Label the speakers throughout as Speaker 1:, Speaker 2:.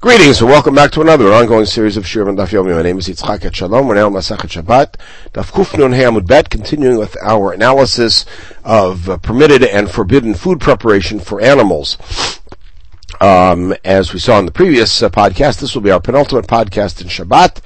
Speaker 1: Greetings and welcome back to another ongoing series of Shir and Daf Yomi. My name is Yitzchak Etshalom. We're now Masachet Shabbat. Daf Nun Hamud Bet, continuing with our analysis of uh, permitted and forbidden food preparation for animals. Um, as we saw in the previous uh, podcast, this will be our penultimate podcast in Shabbat.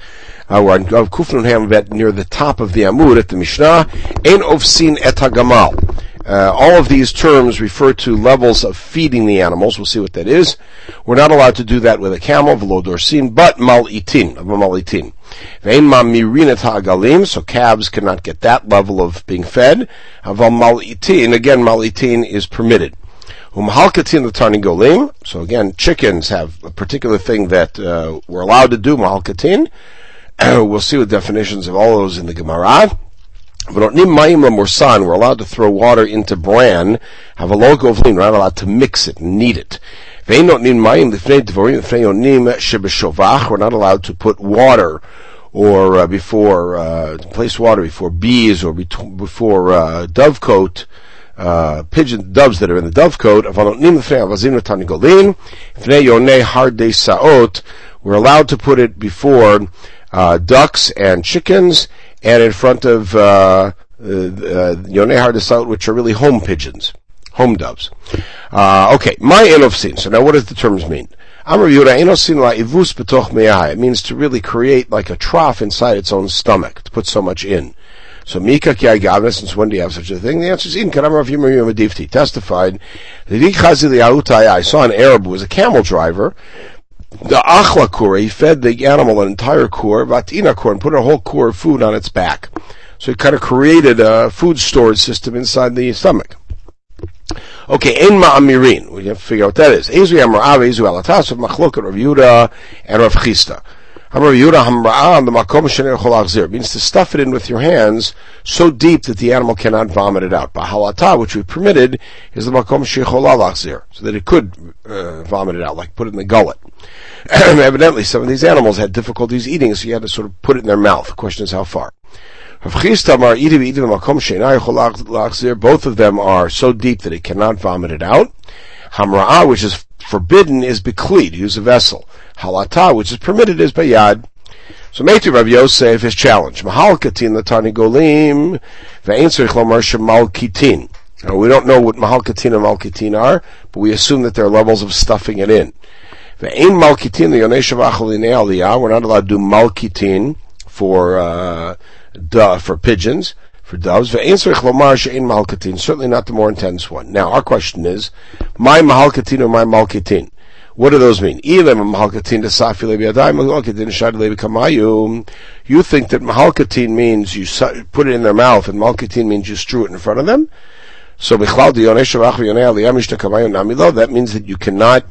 Speaker 1: Uh, we're on Hamud Bet near the top of the Amud at the Mishnah. Ein Ovsin et HaGamal. Uh, all of these terms refer to levels of feeding the animals. We'll see what that is. We're not allowed to do that with a camel, velodorsin, but malitin, of a malitin. ha'agalim, so calves cannot get that level of being fed. Aval again, malitin is permitted. Umahalkatin the tarnigolim, so again, chickens have a particular thing that uh, we're allowed to do, mahalkatin. we'll see the definitions of all those in the Gemara. We're allowed to throw water into bran, have a logo of lean, we're not allowed to mix it, knead it. We're not allowed to put water or uh, before uh, place water before bees or before uh, dovecote uh, pigeon doves that are in the dovecote. We're allowed to put it before uh, ducks and chickens and in front of uh, uh, Yonei Hardesot, which are really home pigeons, home doves. Uh, okay, my enofsin. So now what does the terms mean? It means to really create like a trough inside its own stomach, to put so much in. So Mika Kiagavna, since when do you have such a thing? The answer is in Yimur testified I saw an Arab who was a camel driver the achla kur, he fed the animal an entire kur, vatina kur, and put a whole kur of food on its back. So he kind of created a food storage system inside the stomach. Okay, in ma'amirin, we have to figure out what that is. Ezu amar av, ezu alatas, of machloket Rav Yudah and Rav Chisda. Amar Yudah hamra'ah, the makom shenei chol means to stuff it in with your hands so deep that the animal cannot vomit it out. Bahalata, which we permitted, is the makom shechol so that it could uh, vomit it out, like put it in the gullet. Evidently, some of these animals had difficulties eating, so you had to sort of put it in their mouth. The question is how far. Both of them are so deep that it cannot vomit it out. Hamra'ah, which is forbidden, is bekli, to use a vessel. Halata, which is permitted, is bayad. So Meitu Rav Yosef is challenged. Mahal katin latani golim, shemal kitin. Now, we don't know what mahal katin and malkitin are, but we assume that there are levels of stuffing it in. Ve'ein malkitin the aliyah. We're not allowed to do malkitin for uh, duh, for pigeons, for doves. Ve'ein tzarich lomar she'ein malkitin. Certainly not the more intense one. Now, our question is, my malkitin or my malkitin? What do those mean? You think that mahalkatin means you put it in their mouth, and malkatin means you strew it in front of them. So that means that you cannot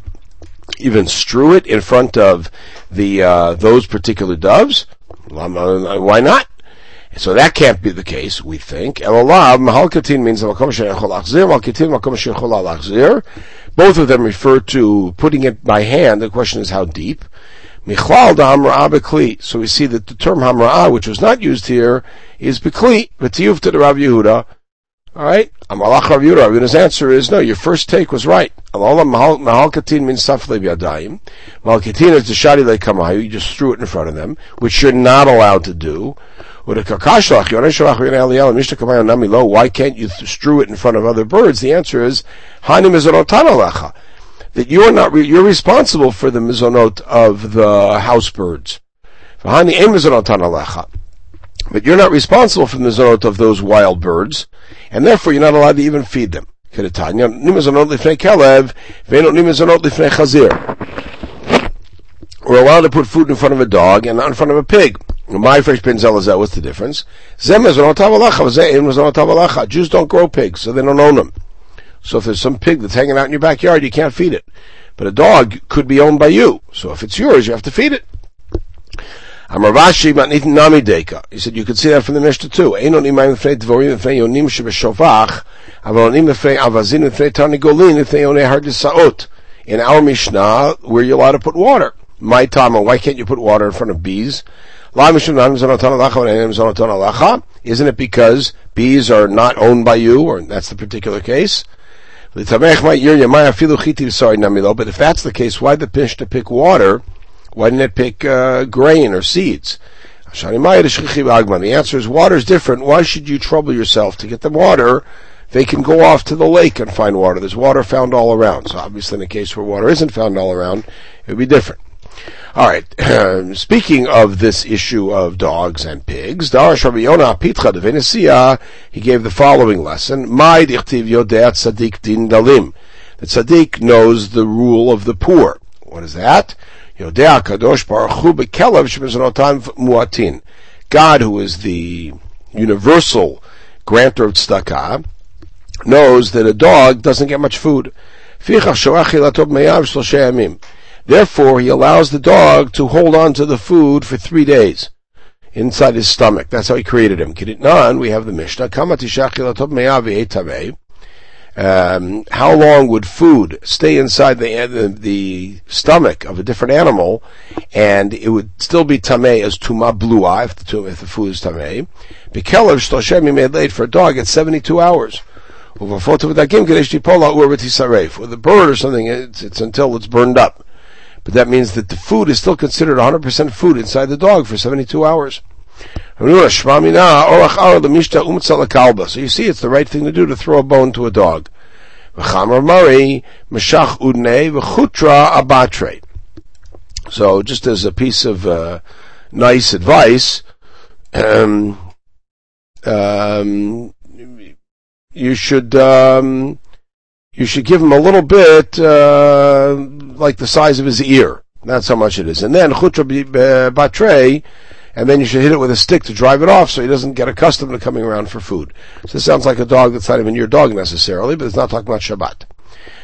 Speaker 1: even strew it in front of the uh, those particular doves. Why not? So that can't be the case, we think. Mahalkatin means both of them refer to putting it by hand. The question is how deep. So we see that the term hamra'ah, which was not used here, is bekli. V'tiyuv to the Rav Yehuda. Alright? Amalach Rav Yehuda. Rav Yehuda's answer is, no, your first take was right. Allah mahalkatin means safle b'yadayim. Mahalkatin is the shadi lekamayu. You just threw it in front of them, which you're not allowed to do. Why can't you strew it in front of other birds? The answer is, that you're not, you're responsible for the mizonot of the house birds. But you're not responsible for the mizonot of those wild birds, and therefore you're not allowed to even feed them. We're allowed to put food in front of a dog and not in front of a pig. My fresh pinzel is that. What's the difference? Jews don't grow pigs, so they don't own them. So if there's some pig that's hanging out in your backyard, you can't feed it. But a dog could be owned by you. So if it's yours, you have to feed it. Amravashi nami deka. He said you could see that from the Mishnah too. In our Mishnah, where you're allowed to put water. My Tama, why can't you put water in front of bees? Isn't it because bees are not owned by you, or that's the particular case? But if that's the case, why the pinch to pick water Why didn't it pick uh, grain or seeds? The answer is water is different. Why should you trouble yourself to get them water? They can go off to the lake and find water. There's water found all around. So obviously in a case where water isn't found all around, it would be different. All right. Speaking of this issue of dogs and pigs, Darash Rabbi Yonah Pitcha de he gave the following lesson: My dichtiv yodeat tzaddik din dalim. The tzaddik knows the rule of the poor. What is that? Yodea Kadosh Baruch Hu bekelev shemizanotan muatin. God, who is the universal grantor of tzedakah, knows that a dog doesn't get much food. Therefore, he allows the dog to hold on to the food for three days inside his stomach. That's how he created him. we have the Mishnah. Um, how long would food stay inside the, the, the stomach of a different animal, and it would still be tamei as tuma blua if the, if the food is tamei? Bekelev shtoshem made late for a dog at seventy two hours. With a bird or something, it's, it's until it's burned up. But that means that the food is still considered 100% food inside the dog for 72 hours. So you see, it's the right thing to do to throw a bone to a dog. So just as a piece of uh, nice advice, um, um, you should um, you should give him a little bit uh, like the size of his ear. That's how much it is. And then chutra batre, and then you should hit it with a stick to drive it off so he doesn't get accustomed to coming around for food. So this sounds like a dog that's not even your dog necessarily, but it's not talking about Shabbat.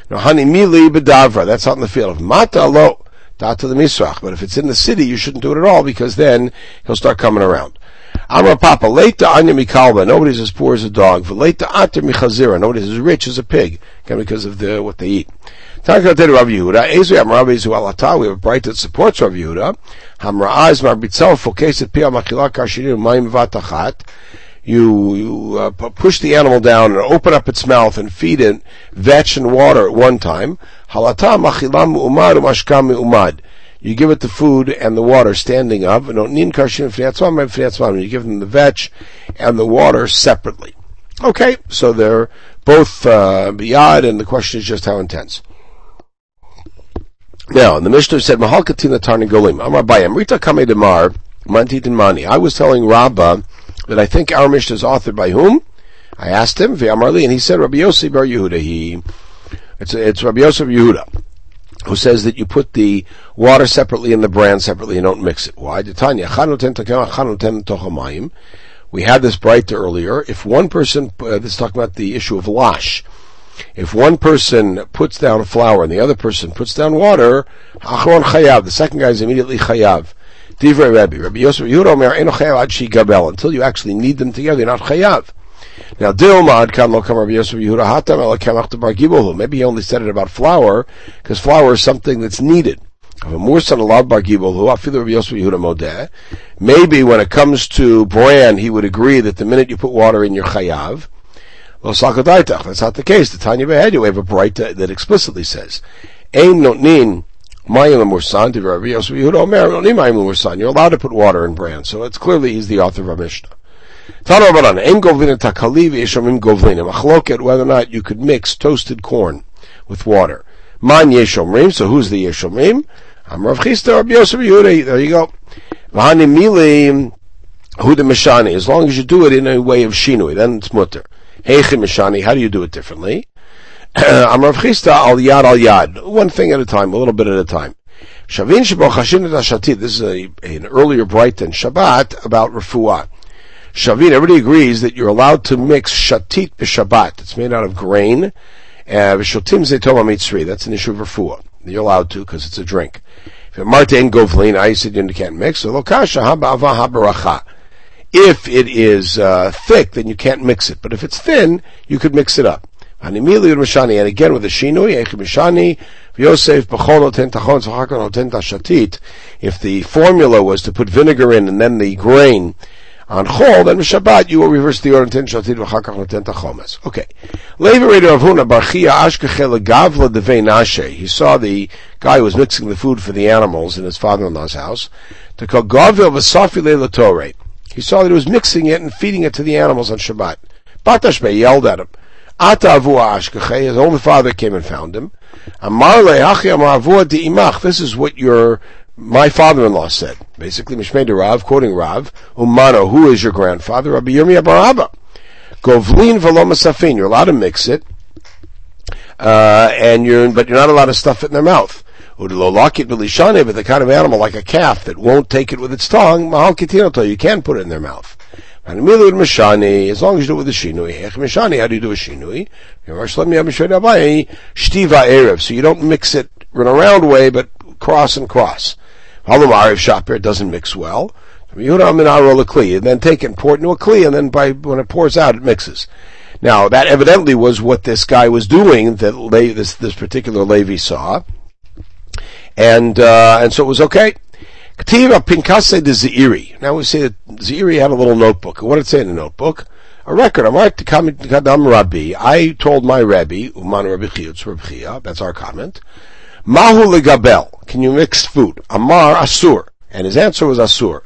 Speaker 1: Now, hani mili bedavra, that's out in the field. Of Mata lo, to the misrach. But if it's in the city, you shouldn't do it at all because then he'll start coming around. Amra Papa, late to anya mikalba. Nobody's as poor as a dog. Late to ater michazira. Nobody's as rich as a pig. Again, because of the what they eat. Takatet Rav Yehuda. Ezu Amra Bezu Alata. We have a braita that supports Rav Yehuda. Hamra Az Fokeset Pia Machila Vatachat. You, you uh, push the animal down and open up its mouth and feed it vetch and water at one time. Halata machilam umad umashkam umad you give it the food and the water standing up. You give them the vetch and the water separately. Okay, so they're both uh, biyad, and the question is just how intense. Now, the Mishnah said, Mahal Katina Tarnigolim, Amar Bayam, Rita Kame Demar, Manti Mani. I was telling Rabbah that I think our Mishnah is authored by whom? I asked him, V'amarli, and he said, Rabbi Yossi Bar Yehuda. He, it's, it's Rabbi Yosef Yehuda who says that you put the water separately and the bran separately and don't mix it. Why? We had this braita earlier. If one person, uh, this is talking about the issue of lash. If one person puts down flour and the other person puts down water, chayav, the second guy is immediately chayav. Divrei Rabbi, Rabbi Yosef Yehuda until you actually need them together, you're not chayav. Now, kan lo kam Rabbi Yosef Yehuda hatam kamach bar gibohu. Maybe he only said it about flour, because flour is something that's needed. Maybe when it comes to bran, he would agree that the minute you put water in your chayav. That's not the case. The Tanya Behed, you have a braita uh, that explicitly says. You're allowed to put water in bran. So it's clearly he's the author of our Mishnah. Whether or not you could mix toasted corn with water. So who's the yeshomrim? I'm Rav Chisda, Rabbi Yosef Yehuda, there you go. V'hani mili, hu the mishani, as long as you do it in a way of shinui, then it's mutter. Heichi mishani, how do you do it differently? I'm Rav Chisda, al yad al yad, one thing at a time, a little bit at a time. Shavin this is a, an earlier braita than Shabbat about refuah. Shavin, everybody agrees that you're allowed to mix shatit b'shabbat. It's made out of grain. Uh, V'shotim zeytoma mitzri. That's an issue of refuah. You're allowed to because it's a drink. If martin govlin, I said you can't mix. So lokasha ha'ba'ava ha'baracha. If it is uh, thick, then you can't mix it. But if it's thin, you could mix it up. And again with the shinui, echim Yosef If the formula was to put vinegar in and then the grain on Chol, then Shabbat you will reverse the order and ten Shatid v'chakach noten tachomes. Okay. Reder of Huna Barchia Ashkeche Legavla Devei Nashe. He saw the guy who was mixing the food for the animals in his father-in-law's house. To call Gavil V'Safi Latore. He saw that he was mixing it and feeding it to the animals on Shabbat. Batashbe yelled at him. His own father came and found him. This is what your my father-in-law said. Basically, Mishmei Rav, quoting Rav, Umano, who is your grandfather? Rabbi Yirmiyah Bar Abba. Govlin v'lo. You're allowed to mix it, uh, and you're, but you're not allowed to stuff it in their mouth. Udlolakit but the kind of animal like a calf that won't take it with its tongue, mahal you can put it in their mouth. And as long as you do it with a shinui. How do you do a shinui? Erev, so you don't mix it in a round way, but cross and cross. Shaper, doesn't mix well. And then take it and pour it into a kli, and then by when it pours out, it mixes. Now that evidently was what this guy was doing that this this particular Levi saw, and uh, and so it was okay. Ktiva Pinkase de Zairi. Now we say that Zairi had a little notebook. What did it say in the notebook? A record. I told my Rabbi, Uman Rabbi Chiyutz Rabbi that's our comment. Mahu legabel. Can you mix food? Amar Asur. And his answer was Asur.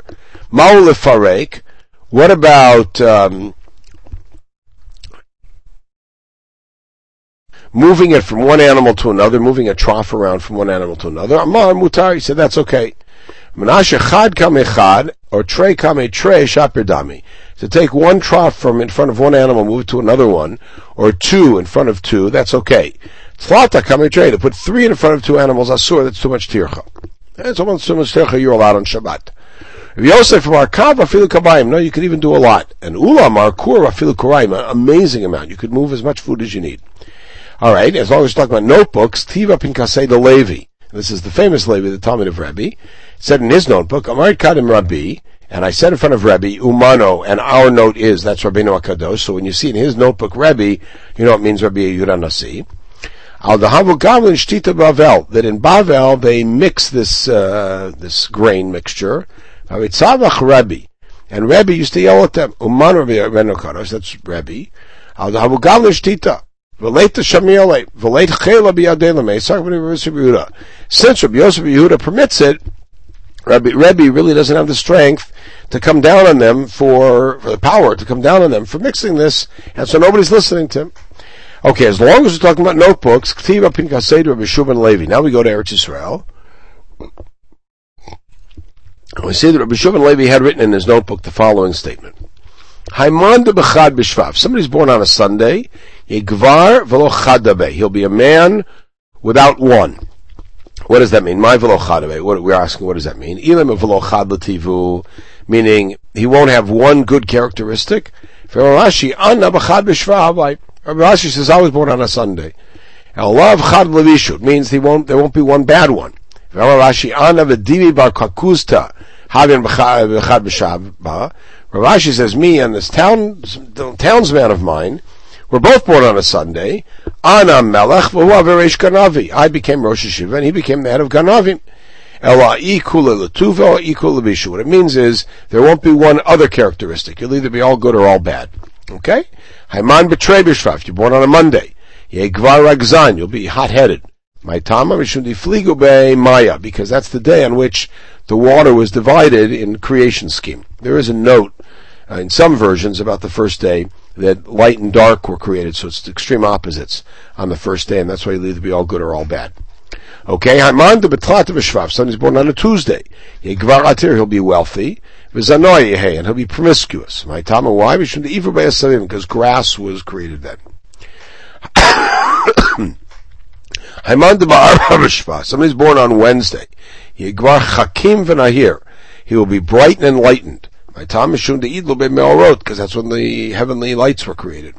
Speaker 1: Mahu lefarek. What about, um, moving it from one animal to another, moving a trough around from one animal to another? Amar Mutar. He said that's okay. Menashe chad kame chad, or tre kame tre shapir dami. To take one trough from in front of one animal, move it to another one, or two in front of two, that's okay. Tlata kame tre, to put three in front of two animals, asur, that's too much tircha. That's almost too much tircha, you're allowed on Shabbat. If you also from Arkav afilu kabayim, no, you could even do a lot. And Ulam Arkur afilu kuraim, an amazing amount. You could move as much food as you need. All right, as long as you're talking about notebooks, Tiva Pinkasei the Levi. This is the famous Levi, the Talmud of Rebbe. Said in his notebook, Amar Kadim Rabbi, and I said in front of Rebbe, Umano, and our note is, that's Rabbeinu HaKadosh, so when you see in his notebook Rebbe, you know it means Rabbi Yehuda Nasi. Al Dahavu Gavlin Shtita Bavel, that in Bavel they mix this, uh, this grain mixture, Havitzavach Rebbe, and Rebbe used to yell at them, Umano Rabbeinu HaKadosh, that's Rebbe, Al Dahavu Gavlin Shtita, Rabbi Since Rabbi Yosef Yehuda permits it, Rebbe, Rebbe really doesn't have the strength to come down on them for, for, the power to come down on them for mixing this, and so nobody's listening to him. Okay, as long as we're talking about notebooks, Ktiva Pinkasei Rabbi Shuban Levi. Now we go to Eretz Yisrael. We see that Rabbi Shuban Levi had written in his notebook the following statement. Haiman de Bechad B'Shvav. Somebody's born on a Sunday. Yegvar chadabe. He'll be a man without one. What does that mean? My velochad. What we're asking, what does that mean? Ilim velochad lativu, meaning he won't have one good characteristic. Rashi anna b'chad b'shva Rashi says I was born on a Sunday. Elav chad levishut means he won't. There won't be one bad one. Rashi anna v'divi bar kakusta havin b'chad b'shava. Rashi says me and this town townsman of mine we're both born on a Sunday. Ana Melech v'hu Ganavi. I became Rosh Hashiva and he became the head of Ganavim. Ela ikula What it means is there won't be one other characteristic. You'll either be all good or all bad. Okay? Haiman betrei b'shvaf. You're born on a Monday. Yegvar ragzan. You'll be hot-headed. My tama mishum difligu be maya because that's the day on which the water was divided in creation scheme. There is a note uh, in some versions about the first day that light and dark were created, so it's extreme opposites on the first day, and that's why you'll either be all good or all bad. Okay, Haman de Betlat B'Shvav, son is born on a Tuesday. He'll be wealthy. And he'll be promiscuous. My Tama, why? Because grass was created then. Haman Ba'ar somebody's born on Wednesday. He will be bright and enlightened. My time is shun idlu me'orot because that's when the heavenly lights were created.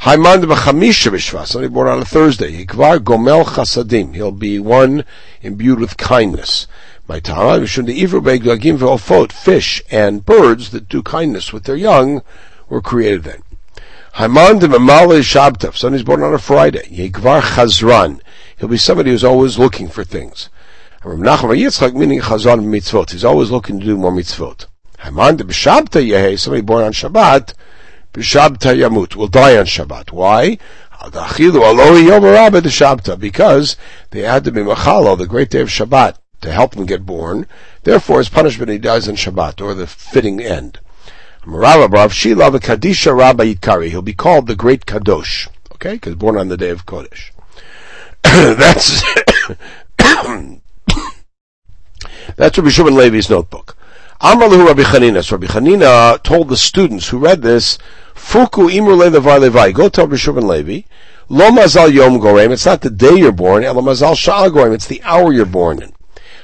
Speaker 1: Haiman b'chamisha b'shvas, only born on a Thursday. Hikvar gomel chasadim. He'll be one imbued with kindness. My time is shun ivru be'glagim ve'ofot. Fish and birds that do kindness with their young were created then. Haiman b'male shabtav. Is born on a Friday. Hikvar chazran. He'll be somebody who's always looking for things. Rav Nachman Yitzchak meaning chazan mitzvot. He's always looking to do more mitzvot. Haman somebody born on Shabbat, yamut, will die on Shabbat. Why? Because they had to be machalo, the great day of Shabbat, to help him get born. Therefore, his punishment he dies on Shabbat, or the fitting end. He'll be called the Great Kadosh. Okay? Because born on the day of Kodesh. That's, that's Rabbi Shimon Levi's notebook. Amralahu Rabbi Chanina. So Rabbi Chanina told the students who read this, Fuku imru levar levai. Go tell Rabbi Shimon Levi, Lo mazal yom gorem. It's not the day you're born. Elo mazal sha'al gorem. It's the hour you're born in.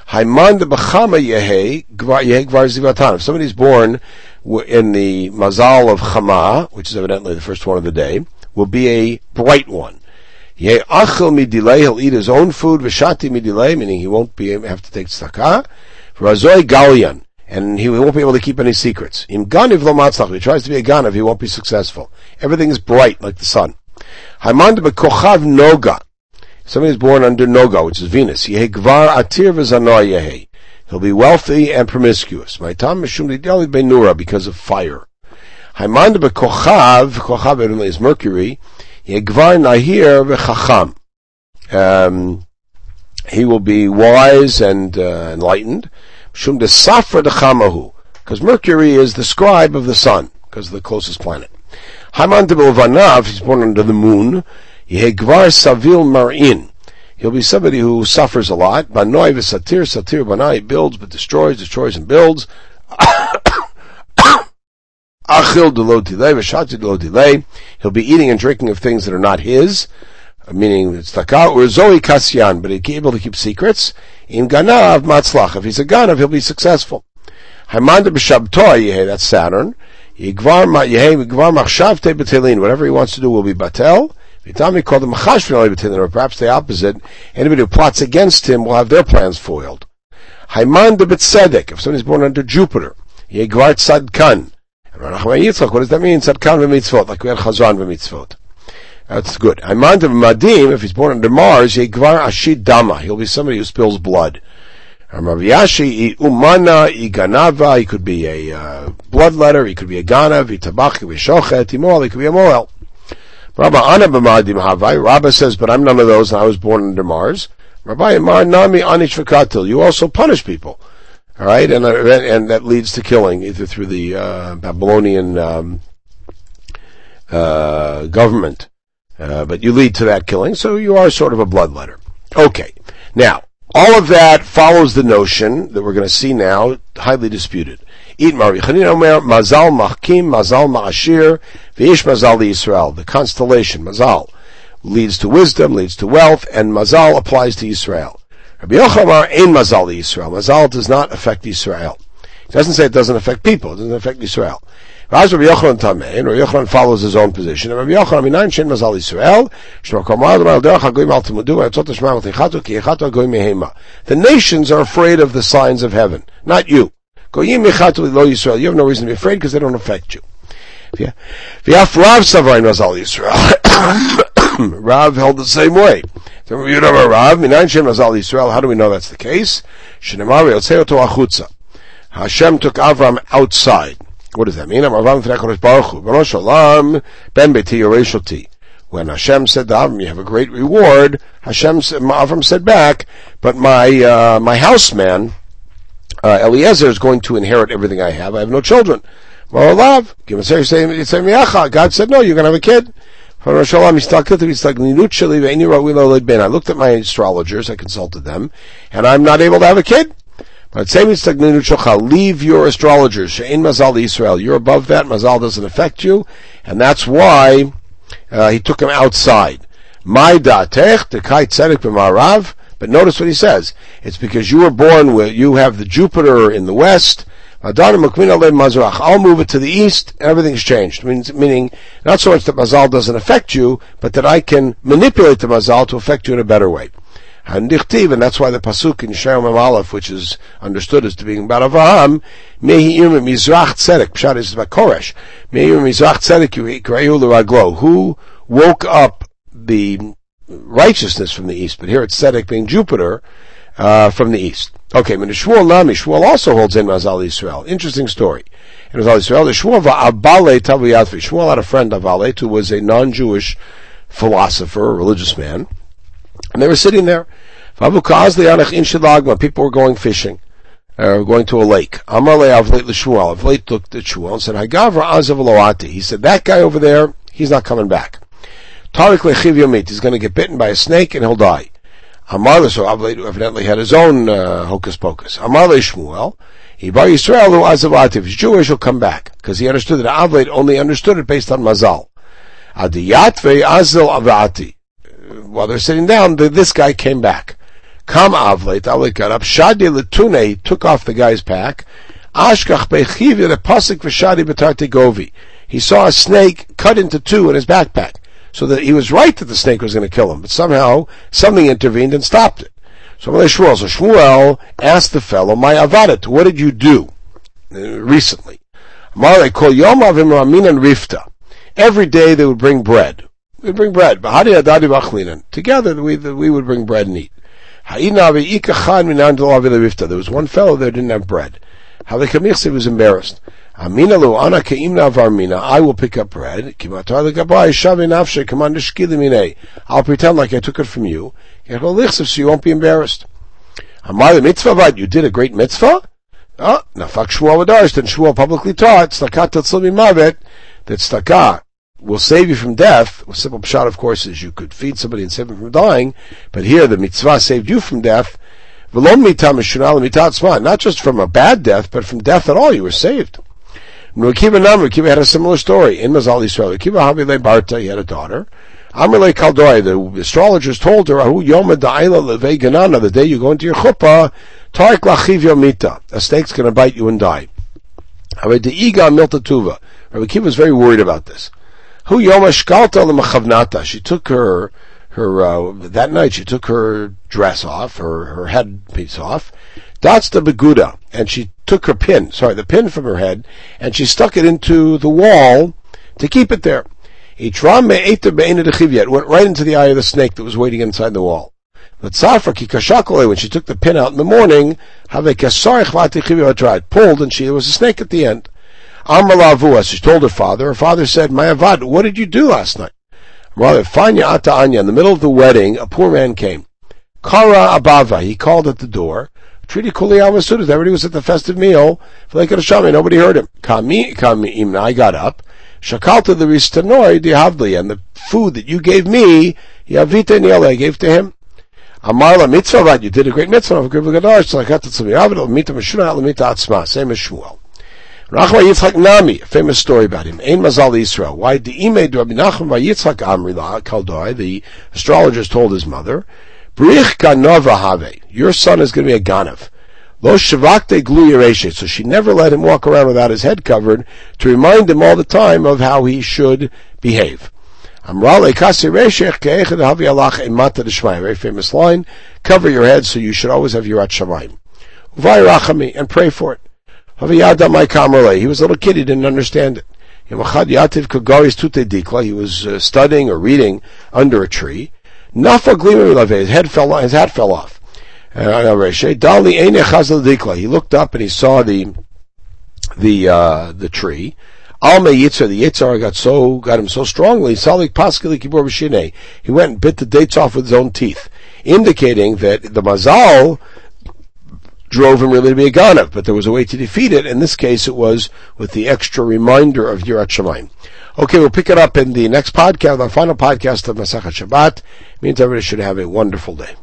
Speaker 1: Haiman de b'chama yehe gvar zivatan. If somebody's born in the mazal of chama, which is evidently the first one of the day, will be a bright one. Yeh achel midilei. He'll eat his own food. V'shati midilei, meaning he won't be have to take tzedakah. Razoi galian and he won't be able to keep any secrets. Im ganiv lo matzlach. He tries to be a ganav, he won't be successful. Everything is bright like the sun. Haimand bekochav noga. Somebody is born under noga, which is Venus. Yehe gvar atir v'zanoa yehe. He'll be wealthy and promiscuous. My Maitam mishum lideli benura because of fire. Haimand bekochav, kochav is Mercury. Yehe gvar nahir v'chacham. Um, he will be wise and uh, enlightened. Shum de Safra de Chamahu, because Mercury is the scribe of the sun, because the closest planet. Haman de Vanav, he's born under the moon. Yehegvar Savil Marin. He'll be somebody who suffers a lot. Banoi v'satir, satir banai, builds but destroys, destroys and builds. Achil de lo v'shati de lo He'll be eating and drinking of things that are not his meaning it's taka or zoe kasyan, but he's able to keep secrets. In ganav matzlach, if he's a ganav, he'll be successful. Haimanda b'shabtoy that's Saturn. Yigvar machshavte betelin, whatever he wants to do will be batel. Vitami called him betelin, or perhaps the opposite. Anybody who plots against him will have their plans foiled. Haimanda b'tzedek, if somebody's born under Jupiter. Yigvar tzadkan. What does that mean? Tzadkan v'mitzvot, like we had chazan v'mitzvot. That's good. Imand of Madim, if he's born under Mars, Yegvar Ashid Dama. He'll be somebody who spills blood. Raviyashi Umana Iganava, he could be a uh, bloodletter, he could be a Ganav, he tabach, he could be a Shochet, Imol, he could be a Moel. Rabba Ana B'Madim Havai, Rabba says, but I'm none of those and I was born under Mars. Rabbi Amar Nami Vakatil, you also punish people. Alright, and, uh, and that leads to killing, either through the uh, Babylonian um, uh, government uh, but you lead to that killing, so you are sort of a bloodletter. Okay. Now, all of that follows the notion that we're going to see now, highly disputed. Mazal Machkim, Mazal Ma'ashir, V'ish Mazal Yisrael. The constellation, Mazal, leads to wisdom, leads to wealth, and Mazal applies to Israel. Rabbi Yochanan Ein Mazal Yisrael. Mazal does not affect Israel. It doesn't say it doesn't affect people, it doesn't affect Israel. Raz Rabbi Yochanan Tameh, and Rabbi Yochanan follows his own position. Rabbi Yochanan, Minayin Mazal Yisrael. The nations are afraid of the signs of heaven, not you. You have no reason to be afraid because they don't affect you. Rav held the same way. So you know Rav, Minayin Mazal Yisrael, how do we know that's the case? Hashem took Avram outside. What does that mean? When Hashem said to Avram, you have a great reward, Hashem said, Avram said back, but my, uh, my houseman, uh, Eliezer is going to inherit everything I have. I have no children. God said, no, you're going to have a kid. I looked at my astrologers, I consulted them, and I'm not able to have a kid. Leave your astrologers. She'in mazal Israel. You're above that. Mazal doesn't affect you, and that's why uh, he took him outside. My datech kite tzedek b'marav. But notice what he says. It's because you were born with, you have the Jupiter in the west. I'll move it to the east, everything's changed. Meaning, not so much that Mazal doesn't affect you, but that I can manipulate the Mazal to affect you in a better way. And that's why the pasuk in Shem Aleph, which is understood as to being about Avraham, Mehi Irma Mizrach Tzedek, Pshat is about Koresh, Mehi Irma Mizrach Tzedek Raglo, who woke up the righteousness from the east, but here it's Tzedek being Jupiter, uh, from the east. Okay, but Shmuel Nami, Shmuel also holds in Mazal Israel. Interesting story. And it was Israel. The Shmuel Abale Taviyatvi. Shmuel had a friend of Avale who was a non-Jewish philosopher, religious man, and they were sitting there. People were going fishing, or uh, going to a lake. Amar Avleit l'Shmuel. Avleit looked at Shmuel and said, "Hagavra azav He said, "That guy over there, he's not coming back. Tarik lechiv yomit. He's going to get bitten by a snake and he'll die." Amar so Avleit evidently had his own uh, hocus pocus. Amar Shmuel. Ibar Yisrael who azav If he's Jewish, he'll come back because he understood that Avleit only understood it based on mazal. Adiyatve azil avati. While they're sitting down, this guy came back. Kam Avlet, Avlet got up, Shadi Letune took off the guy's pack, Ashkach Bechivya, the Pasik Vashadi Betarte Govi. He saw a snake cut into two in his backpack. So that he was right that the snake was going to kill him, but somehow something intervened and stopped it. So Shmuel, so Shmuel asked the fellow, My Avadat, what did you do uh, recently? Rifta. Every day they would bring bread. We'd bring bread. Together we, we would bring bread and eat. There was one fellow there didn't have bread. The was embarrassed. I will pick up bread. I'll pretend like I took it from you. So you won't be embarrassed. You did a great mitzvah? Oh, Nafak Shmuel Adash, then Shmuel publicly taught, Stakat Tatzlimi Mavet, that Stakat will save you from death. A simple shot, of course, is you could feed somebody and save them from dying, but here the mitzvah saved you from death. Not just from a bad death, but from death at all, you were saved. Rekiva Nam, had a similar story. In Mazal Yisrael, Rekiva Havile Barta, he had a daughter. Amrle Kaldoi, the astrologers told her, Ahu Yoma Da'ila Leve Ganana, the day you go into your chuppah, Tarik Lachiv Yomita, a snake's gonna bite you and die. Rabbi De'iga Milta Tuva. Rabbi Akiva was very worried about this. Hu Yomashkalta Lemachavnata. She took her her uh, that night. She took her dress off, her her headpiece off. That's the beguda, and she took her pin. Sorry, the pin from her head, and she stuck it into the wall to keep it there. It went right into the eye of the snake that was waiting inside the wall. But Safra when she took the pin out in the morning, it pulled, and she there was a snake at the end. Amar she told her father. Her father said, My avad, what did you do last night? Rather, Fanya Ata Anya, in the middle of the wedding, a poor man came. Kara Abava, he called at the door. Treaty Kuli Amasudas, everybody was at the festive meal. Nobody heard him. Kami, Kami Imna, I got up. Shakalta the Ristanoi Dihavli, and the food that you gave me, Yavita Niela, I gave to him. Amarla mitzvah, you did a great mitzvah of Givagadosh, so I got to Tzvi Avid, Mita Meshuna, Mita Atzma, same as Shmuel. Rachma Yitzchak Nami, a famous story about him. Ein Mazal Yisrael. Why the Ime Rabbi Nachman Yitzchak Amrila Kaldoi, the astrologers told his mother, Brich Ganova Have, your son is going to be a Ganav. Lo Shavakte Glu So she never let him walk around without his head covered to remind him all the time of how he should behave. Amrale Kasi Reshech Ke'echad Havi Alach Emata Deshmai. Very famous line. Cover your head so you should always have Yirat Shamayim. Uvay Rachami, and pray for it. He was a little kid, he didn't understand it. He was uh, studying or reading under a tree. His head fell, off, his hat fell off. Uh, he looked up and he saw the the uh, the tree. Alma the Yitzhar got so got him so strongly. He went and bit the dates off with his own teeth, indicating that the mazal drove him really to be a Ganav, but there was a way to defeat it. In this case, it was with the extra reminder of Yirat Shamayim. Okay, we'll pick it up in the next podcast, our final podcast of Masachat Shabbat. Means everybody should have a wonderful day.